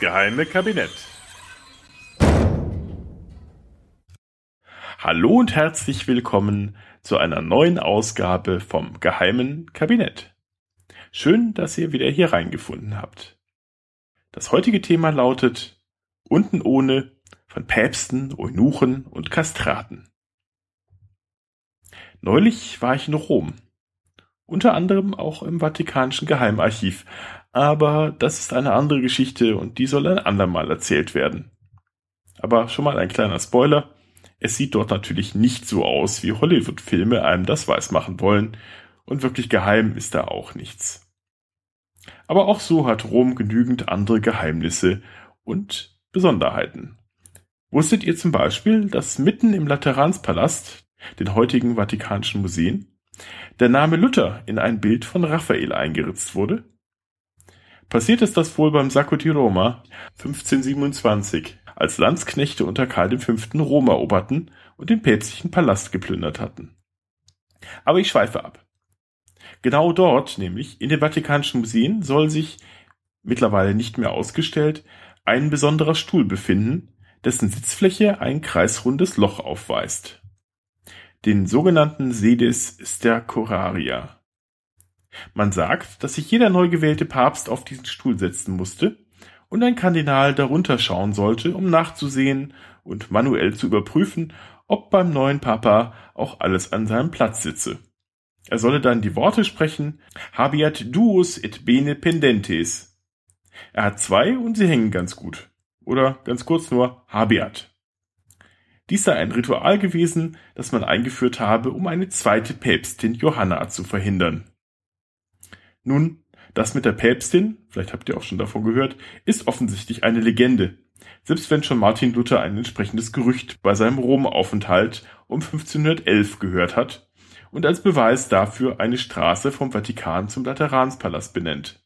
Geheime Kabinett. Hallo und herzlich willkommen zu einer neuen Ausgabe vom geheimen Kabinett. Schön, dass ihr wieder hier reingefunden habt. Das heutige Thema lautet Unten ohne von Päpsten, Eunuchen und Kastraten. Neulich war ich in Rom. Unter anderem auch im Vatikanischen Geheimarchiv. Aber das ist eine andere Geschichte und die soll ein andermal erzählt werden. Aber schon mal ein kleiner Spoiler. Es sieht dort natürlich nicht so aus, wie Hollywood-Filme einem das weismachen wollen. Und wirklich geheim ist da auch nichts. Aber auch so hat Rom genügend andere Geheimnisse und Besonderheiten. Wusstet ihr zum Beispiel, dass mitten im Lateranspalast, den heutigen Vatikanischen Museen, der Name Luther in ein Bild von Raphael eingeritzt wurde? Passiert ist das wohl beim Sacco di Roma 1527, als Landsknechte unter Karl V. Rom eroberten und den päpstlichen Palast geplündert hatten. Aber ich schweife ab. Genau dort, nämlich in den Vatikanischen Museen, soll sich, mittlerweile nicht mehr ausgestellt, ein besonderer Stuhl befinden, dessen Sitzfläche ein kreisrundes Loch aufweist. Den sogenannten Sedis Stercoraria. Man sagt, dass sich jeder neu gewählte Papst auf diesen Stuhl setzen musste und ein Kardinal darunter schauen sollte, um nachzusehen und manuell zu überprüfen, ob beim neuen Papa auch alles an seinem Platz sitze. Er solle dann die Worte sprechen, habiat duos et bene pendentes. Er hat zwei und sie hängen ganz gut oder ganz kurz nur Habeat. Dies sei ein Ritual gewesen, das man eingeführt habe, um eine zweite Päpstin Johanna zu verhindern. Nun, das mit der Päpstin, vielleicht habt ihr auch schon davon gehört, ist offensichtlich eine Legende. Selbst wenn schon Martin Luther ein entsprechendes Gerücht bei seinem Rom-Aufenthalt um 1511 gehört hat und als Beweis dafür eine Straße vom Vatikan zum Lateranspalast benennt.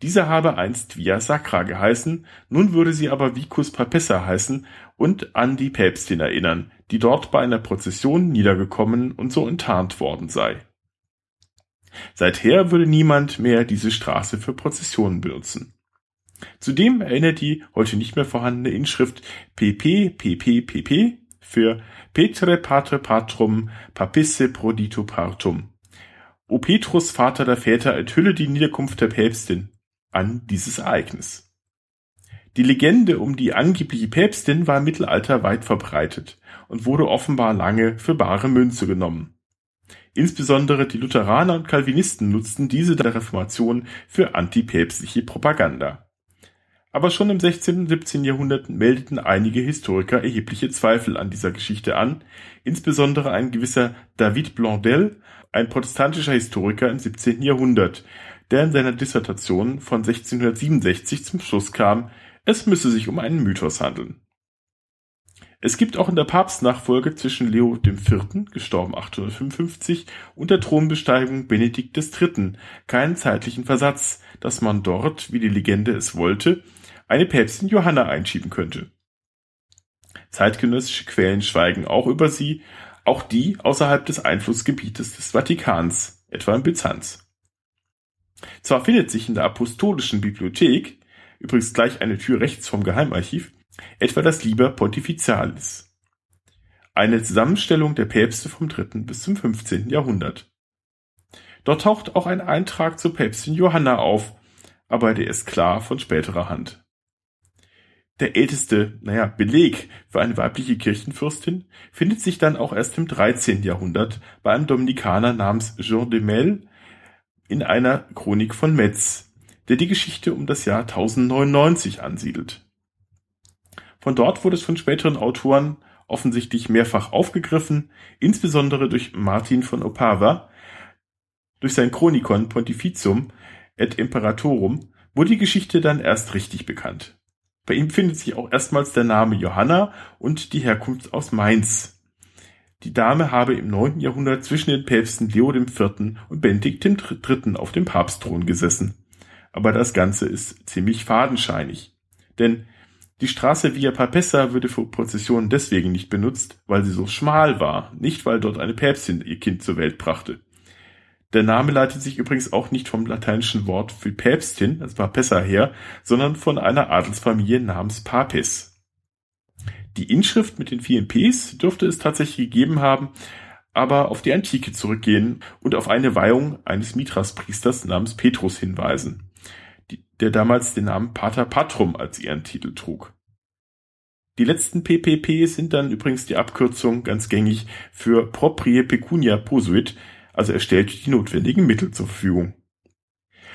Diese habe einst Via Sacra geheißen, nun würde sie aber Vicus Papessa heißen und an die Päpstin erinnern, die dort bei einer Prozession niedergekommen und so enttarnt worden sei. Seither würde niemand mehr diese Straße für Prozessionen benutzen. Zudem erinnert die heute nicht mehr vorhandene Inschrift PP PP PP für Petre Patre Patrum Papisse Prodito Partum. O Petrus, Vater der Väter, enthülle die Niederkunft der Päpstin an dieses Ereignis. Die Legende um die angebliche Päpstin war im Mittelalter weit verbreitet und wurde offenbar lange für bare Münze genommen. Insbesondere die Lutheraner und Calvinisten nutzten diese der Reformation für antipäpstliche Propaganda. Aber schon im 16. und 17. Jahrhundert meldeten einige Historiker erhebliche Zweifel an dieser Geschichte an, insbesondere ein gewisser David Blondel, ein protestantischer Historiker im 17. Jahrhundert, der in seiner Dissertation von 1667 zum Schluss kam, es müsse sich um einen Mythos handeln. Es gibt auch in der Papstnachfolge zwischen Leo IV., gestorben 855, und der Thronbesteigung Benedikt III. keinen zeitlichen Versatz, dass man dort, wie die Legende es wollte, eine Päpstin Johanna einschieben könnte. Zeitgenössische Quellen schweigen auch über sie, auch die außerhalb des Einflussgebietes des Vatikans, etwa in Byzanz. Zwar findet sich in der Apostolischen Bibliothek, übrigens gleich eine Tür rechts vom Geheimarchiv, etwa das Liber Pontificalis. Eine Zusammenstellung der Päpste vom 3. bis zum 15. Jahrhundert. Dort taucht auch ein Eintrag zur Päpstin Johanna auf, aber der ist klar von späterer Hand. Der älteste, naja, Beleg für eine weibliche Kirchenfürstin findet sich dann auch erst im 13. Jahrhundert bei einem Dominikaner namens Jean de Mel in einer Chronik von Metz, der die Geschichte um das Jahr 1099 ansiedelt. Von dort wurde es von späteren Autoren offensichtlich mehrfach aufgegriffen, insbesondere durch Martin von Opava. Durch sein Chronikon Pontificium et Imperatorum wurde die Geschichte dann erst richtig bekannt. Bei ihm findet sich auch erstmals der Name Johanna und die Herkunft aus Mainz. Die Dame habe im neunten Jahrhundert zwischen den Päpsten Leo IV. und Benedikt III. auf dem Papstthron gesessen. Aber das Ganze ist ziemlich fadenscheinig. Denn die Straße Via Papessa würde für Prozessionen deswegen nicht benutzt, weil sie so schmal war, nicht weil dort eine Päpstin ihr Kind zur Welt brachte. Der Name leitet sich übrigens auch nicht vom lateinischen Wort für Päpstin, das war Pessa her, sondern von einer Adelsfamilie namens Papes. Die Inschrift mit den vielen Ps dürfte es tatsächlich gegeben haben, aber auf die Antike zurückgehen und auf eine Weihung eines Mithras-Priesters namens Petrus hinweisen, der damals den Namen Pater Patrum als ihren Titel trug. Die letzten PPP sind dann übrigens die Abkürzung ganz gängig für Proprie Pecunia Posuit, also er stellt die notwendigen Mittel zur Verfügung.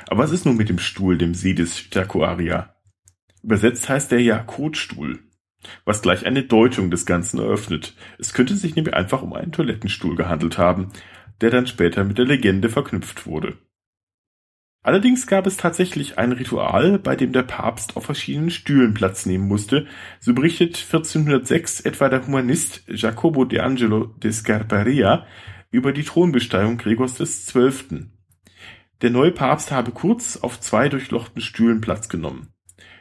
Aber was ist nun mit dem Stuhl, dem Sedis Stercoaria? Übersetzt heißt er ja Kotstuhl, was gleich eine Deutung des Ganzen eröffnet. Es könnte sich nämlich einfach um einen Toilettenstuhl gehandelt haben, der dann später mit der Legende verknüpft wurde. Allerdings gab es tatsächlich ein Ritual, bei dem der Papst auf verschiedenen Stühlen Platz nehmen musste, so berichtet 1406 etwa der Humanist Jacobo de Angelo de Scarparia über die Thronbesteigung Gregors XII. Der neue Papst habe kurz auf zwei durchlochten Stühlen Platz genommen.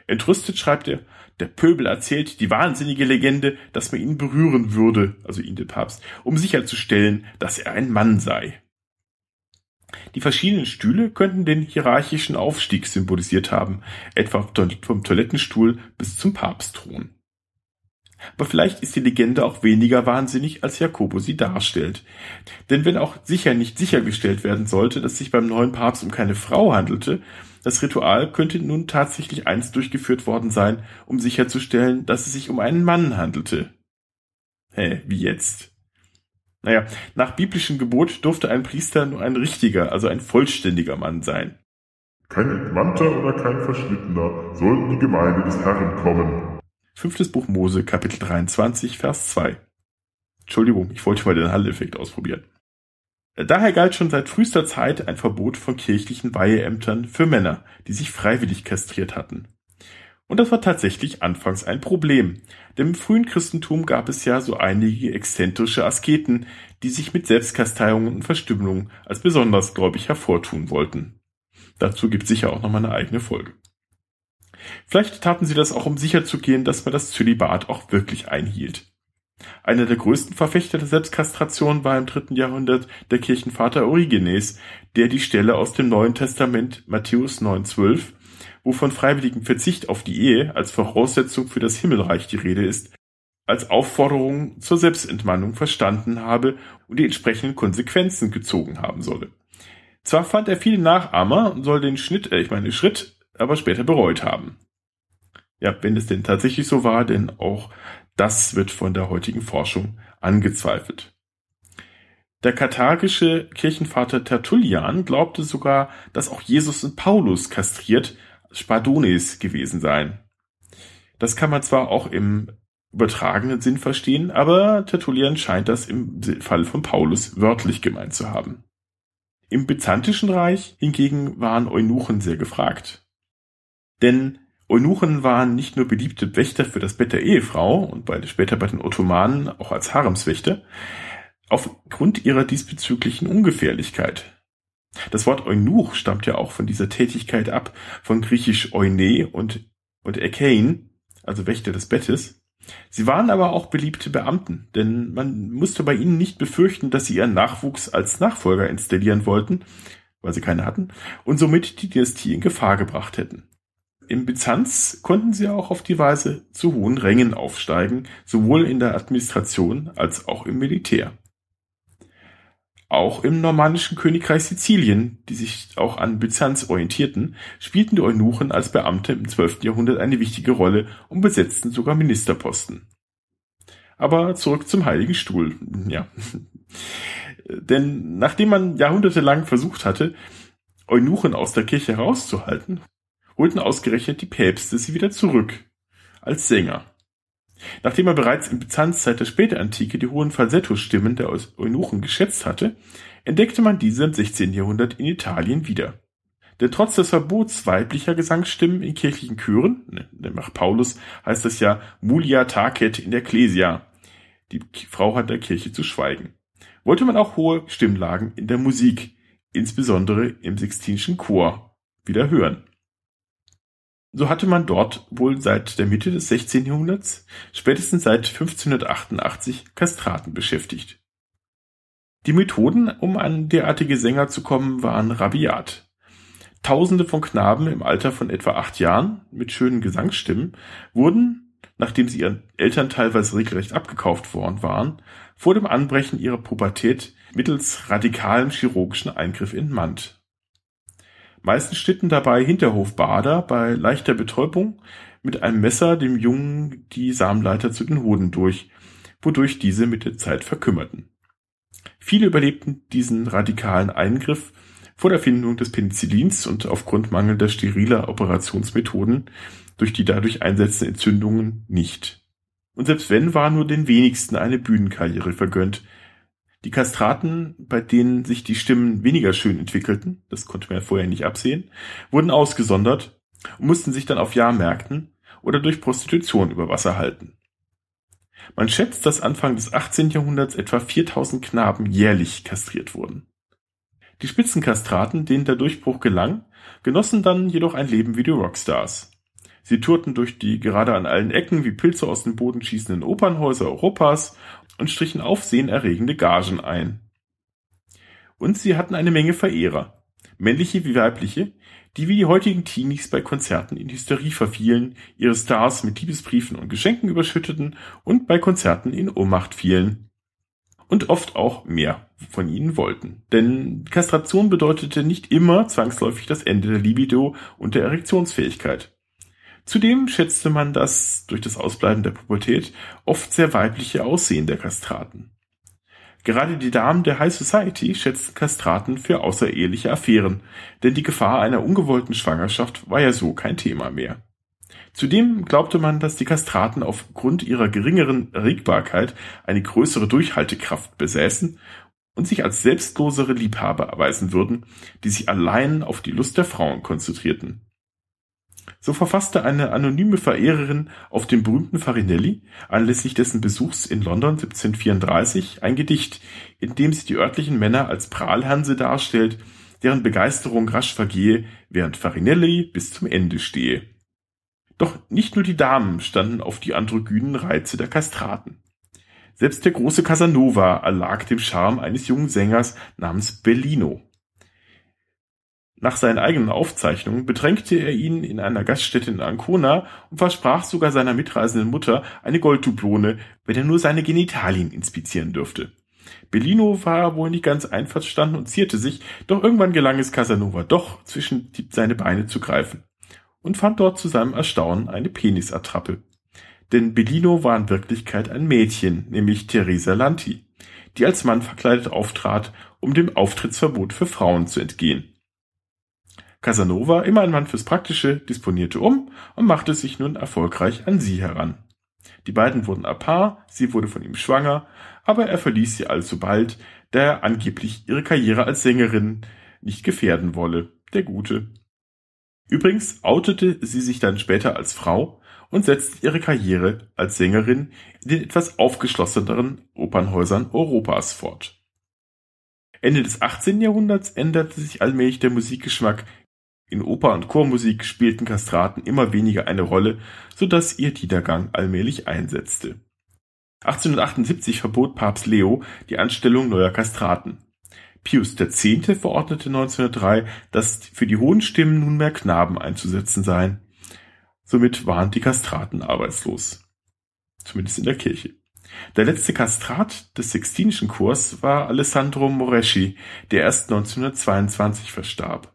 Entrüstet schreibt er, der Pöbel erzählt die wahnsinnige Legende, dass man ihn berühren würde, also ihn den Papst, um sicherzustellen, dass er ein Mann sei. Die verschiedenen Stühle könnten den hierarchischen Aufstieg symbolisiert haben, etwa vom Toilettenstuhl bis zum Papstthron. Aber vielleicht ist die Legende auch weniger wahnsinnig, als Jakobo sie darstellt. Denn wenn auch sicher nicht sichergestellt werden sollte, dass sich beim neuen Papst um keine Frau handelte, das Ritual könnte nun tatsächlich einst durchgeführt worden sein, um sicherzustellen, dass es sich um einen Mann handelte. Hä, wie jetzt? Naja, nach biblischem Gebot durfte ein Priester nur ein richtiger, also ein vollständiger Mann sein. Kein Entmannter oder kein Verschnittener soll in die Gemeinde des Herrn kommen. Fünftes Buch Mose, Kapitel 23, Vers 2. Entschuldigung, ich wollte mal den Hall-Effekt ausprobieren. Daher galt schon seit frühester Zeit ein Verbot von kirchlichen Weiheämtern für Männer, die sich freiwillig kastriert hatten. Und das war tatsächlich anfangs ein Problem, denn im frühen Christentum gab es ja so einige exzentrische Asketen, die sich mit Selbstkasteiungen und Verstümmelung als besonders gläubig hervortun wollten. Dazu gibt es sicher auch nochmal eine eigene Folge. Vielleicht taten sie das auch, um sicherzugehen, dass man das Zölibat auch wirklich einhielt. Einer der größten Verfechter der Selbstkastration war im dritten Jahrhundert der Kirchenvater Origenes, der die Stelle aus dem Neuen Testament Matthäus 9,12 wo von freiwilligem Verzicht auf die Ehe als Voraussetzung für das Himmelreich die Rede ist, als Aufforderung zur Selbstentmannung verstanden habe und die entsprechenden Konsequenzen gezogen haben solle. Zwar fand er viele Nachahmer und soll den Schnitt, äh, ich meine Schritt, aber später bereut haben. Ja, wenn es denn tatsächlich so war, denn auch das wird von der heutigen Forschung angezweifelt. Der katharische Kirchenvater Tertullian glaubte sogar, dass auch Jesus und Paulus kastriert Spadones gewesen sein. Das kann man zwar auch im übertragenen Sinn verstehen, aber Tertullian scheint das im Fall von Paulus wörtlich gemeint zu haben. Im Byzantischen Reich hingegen waren Eunuchen sehr gefragt. Denn Eunuchen waren nicht nur beliebte Wächter für das Bett der Ehefrau und bei, später bei den Ottomanen auch als Haremswächter, aufgrund ihrer diesbezüglichen Ungefährlichkeit. Das Wort Eunuch stammt ja auch von dieser Tätigkeit ab, von griechisch Eune und, und Ekein, also Wächter des Bettes. Sie waren aber auch beliebte Beamten, denn man musste bei ihnen nicht befürchten, dass sie ihren Nachwuchs als Nachfolger installieren wollten, weil sie keine hatten, und somit die Dynastie in Gefahr gebracht hätten. Im Byzanz konnten sie auch auf die Weise zu hohen Rängen aufsteigen, sowohl in der Administration als auch im Militär. Auch im normannischen Königreich Sizilien, die sich auch an Byzanz orientierten, spielten die Eunuchen als Beamte im 12. Jahrhundert eine wichtige Rolle und besetzten sogar Ministerposten. Aber zurück zum Heiligen Stuhl. Ja. Denn nachdem man jahrhundertelang versucht hatte, Eunuchen aus der Kirche herauszuhalten, holten ausgerechnet die Päpste sie wieder zurück. Als Sänger. Nachdem er bereits in Byzanzzeit der Spätantike die hohen Falsetto-Stimmen der Eunuchen geschätzt hatte, entdeckte man diese im 16. Jahrhundert in Italien wieder. Denn trotz des Verbots weiblicher Gesangsstimmen in kirchlichen Chören, ne, nach Paulus heißt es ja mulia tacet in der Ecclesia, die Frau hat der Kirche zu schweigen, wollte man auch hohe Stimmlagen in der Musik, insbesondere im Sixtinischen Chor, wieder hören. So hatte man dort wohl seit der Mitte des 16. Jahrhunderts, spätestens seit 1588, Kastraten beschäftigt. Die Methoden, um an derartige Sänger zu kommen, waren rabiat. Tausende von Knaben im Alter von etwa acht Jahren mit schönen Gesangsstimmen wurden, nachdem sie ihren Eltern teilweise regelrecht abgekauft worden waren, vor dem Anbrechen ihrer Pubertät mittels radikalem chirurgischen Eingriff entmannt. Meistens schnitten dabei Hinterhofbader bei leichter Betäubung mit einem Messer dem Jungen die Samenleiter zu den Hoden durch, wodurch diese mit der Zeit verkümmerten. Viele überlebten diesen radikalen Eingriff vor der Erfindung des Penicillins und aufgrund mangelnder steriler Operationsmethoden durch die dadurch einsetzenden Entzündungen nicht. Und selbst wenn, war nur den wenigsten eine Bühnenkarriere vergönnt. Die Kastraten, bei denen sich die Stimmen weniger schön entwickelten, das konnte man ja vorher nicht absehen, wurden ausgesondert und mussten sich dann auf Jahrmärkten oder durch Prostitution über Wasser halten. Man schätzt, dass Anfang des 18. Jahrhunderts etwa 4000 Knaben jährlich kastriert wurden. Die Spitzenkastraten, denen der Durchbruch gelang, genossen dann jedoch ein Leben wie die Rockstars. Sie tourten durch die gerade an allen Ecken wie Pilze aus dem Boden schießenden Opernhäuser Europas und strichen aufsehenerregende Gagen ein. Und sie hatten eine Menge Verehrer, männliche wie weibliche, die wie die heutigen Teenies bei Konzerten in Hysterie verfielen, ihre Stars mit Liebesbriefen und Geschenken überschütteten und bei Konzerten in Ohnmacht fielen. Und oft auch mehr von ihnen wollten. Denn Kastration bedeutete nicht immer zwangsläufig das Ende der Libido und der Erektionsfähigkeit. Zudem schätzte man das durch das Ausbleiben der Pubertät oft sehr weibliche Aussehen der Kastraten. Gerade die Damen der High Society schätzten Kastraten für außereheliche Affären, denn die Gefahr einer ungewollten Schwangerschaft war ja so kein Thema mehr. Zudem glaubte man, dass die Kastraten aufgrund ihrer geringeren Regbarkeit eine größere Durchhaltekraft besäßen und sich als selbstlosere Liebhaber erweisen würden, die sich allein auf die Lust der Frauen konzentrierten. So verfasste eine anonyme Verehrerin auf den berühmten Farinelli anlässlich dessen Besuchs in London 1734 ein Gedicht, in dem sie die örtlichen Männer als Prahlhanse darstellt, deren Begeisterung rasch vergehe, während Farinelli bis zum Ende stehe. Doch nicht nur die Damen standen auf die androgynen Reize der Kastraten. Selbst der große Casanova erlag dem Charme eines jungen Sängers namens Bellino. Nach seinen eigenen Aufzeichnungen bedrängte er ihn in einer Gaststätte in Ancona und versprach sogar seiner mitreisenden Mutter eine Golddublone, wenn er nur seine Genitalien inspizieren dürfte. Bellino war wohl nicht ganz einverstanden und zierte sich, doch irgendwann gelang es Casanova doch, zwischen seine Beine zu greifen und fand dort zu seinem Erstaunen eine Penisattrappe. Denn Bellino war in Wirklichkeit ein Mädchen, nämlich Teresa Lanti, die als Mann verkleidet auftrat, um dem Auftrittsverbot für Frauen zu entgehen. Casanova, immer ein Mann fürs Praktische, disponierte um und machte sich nun erfolgreich an sie heran. Die beiden wurden ein Paar, sie wurde von ihm schwanger, aber er verließ sie allzubald, da er angeblich ihre Karriere als Sängerin nicht gefährden wolle, der Gute. Übrigens outete sie sich dann später als Frau und setzte ihre Karriere als Sängerin in den etwas aufgeschlosseneren Opernhäusern Europas fort. Ende des 18. Jahrhunderts änderte sich allmählich der Musikgeschmack in Oper und Chormusik spielten Kastraten immer weniger eine Rolle, so dass ihr Niedergang allmählich einsetzte. 1878 verbot Papst Leo die Anstellung neuer Kastraten. Pius X. verordnete 1903, dass für die hohen Stimmen nunmehr Knaben einzusetzen seien. Somit waren die Kastraten arbeitslos. Zumindest in der Kirche. Der letzte Kastrat des Sixtinischen Chors war Alessandro Moreschi, der erst 1922 verstarb.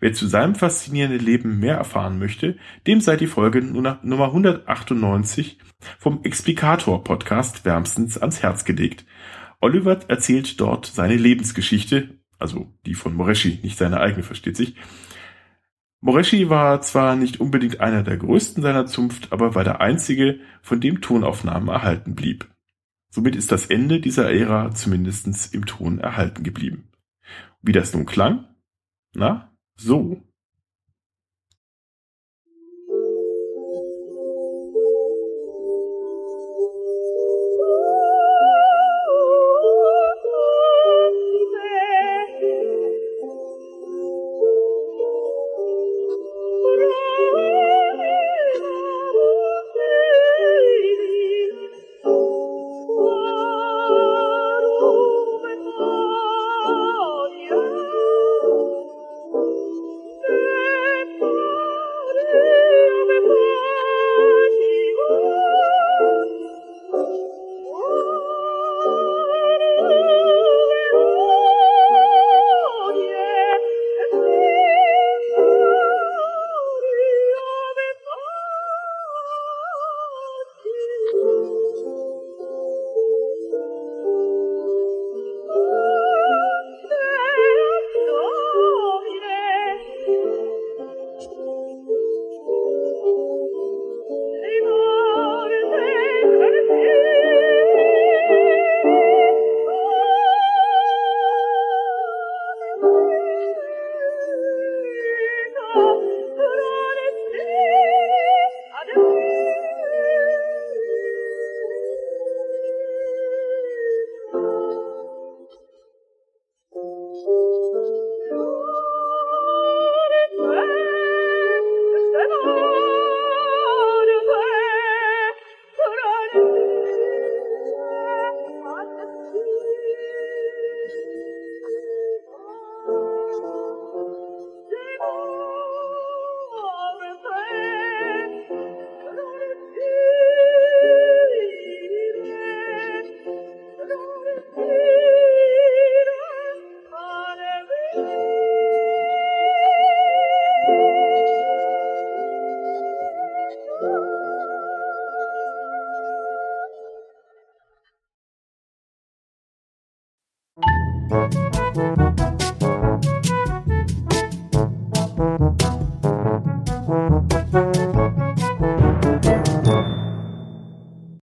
Wer zu seinem faszinierenden Leben mehr erfahren möchte, dem sei die Folge Nummer 198 vom Explicator Podcast wärmstens ans Herz gelegt. Oliver erzählt dort seine Lebensgeschichte, also die von Moreschi, nicht seine eigene, versteht sich. Moreschi war zwar nicht unbedingt einer der größten seiner Zunft, aber war der einzige, von dem Tonaufnahmen erhalten blieb. Somit ist das Ende dieser Ära zumindest im Ton erhalten geblieben. Wie das nun klang? Na, so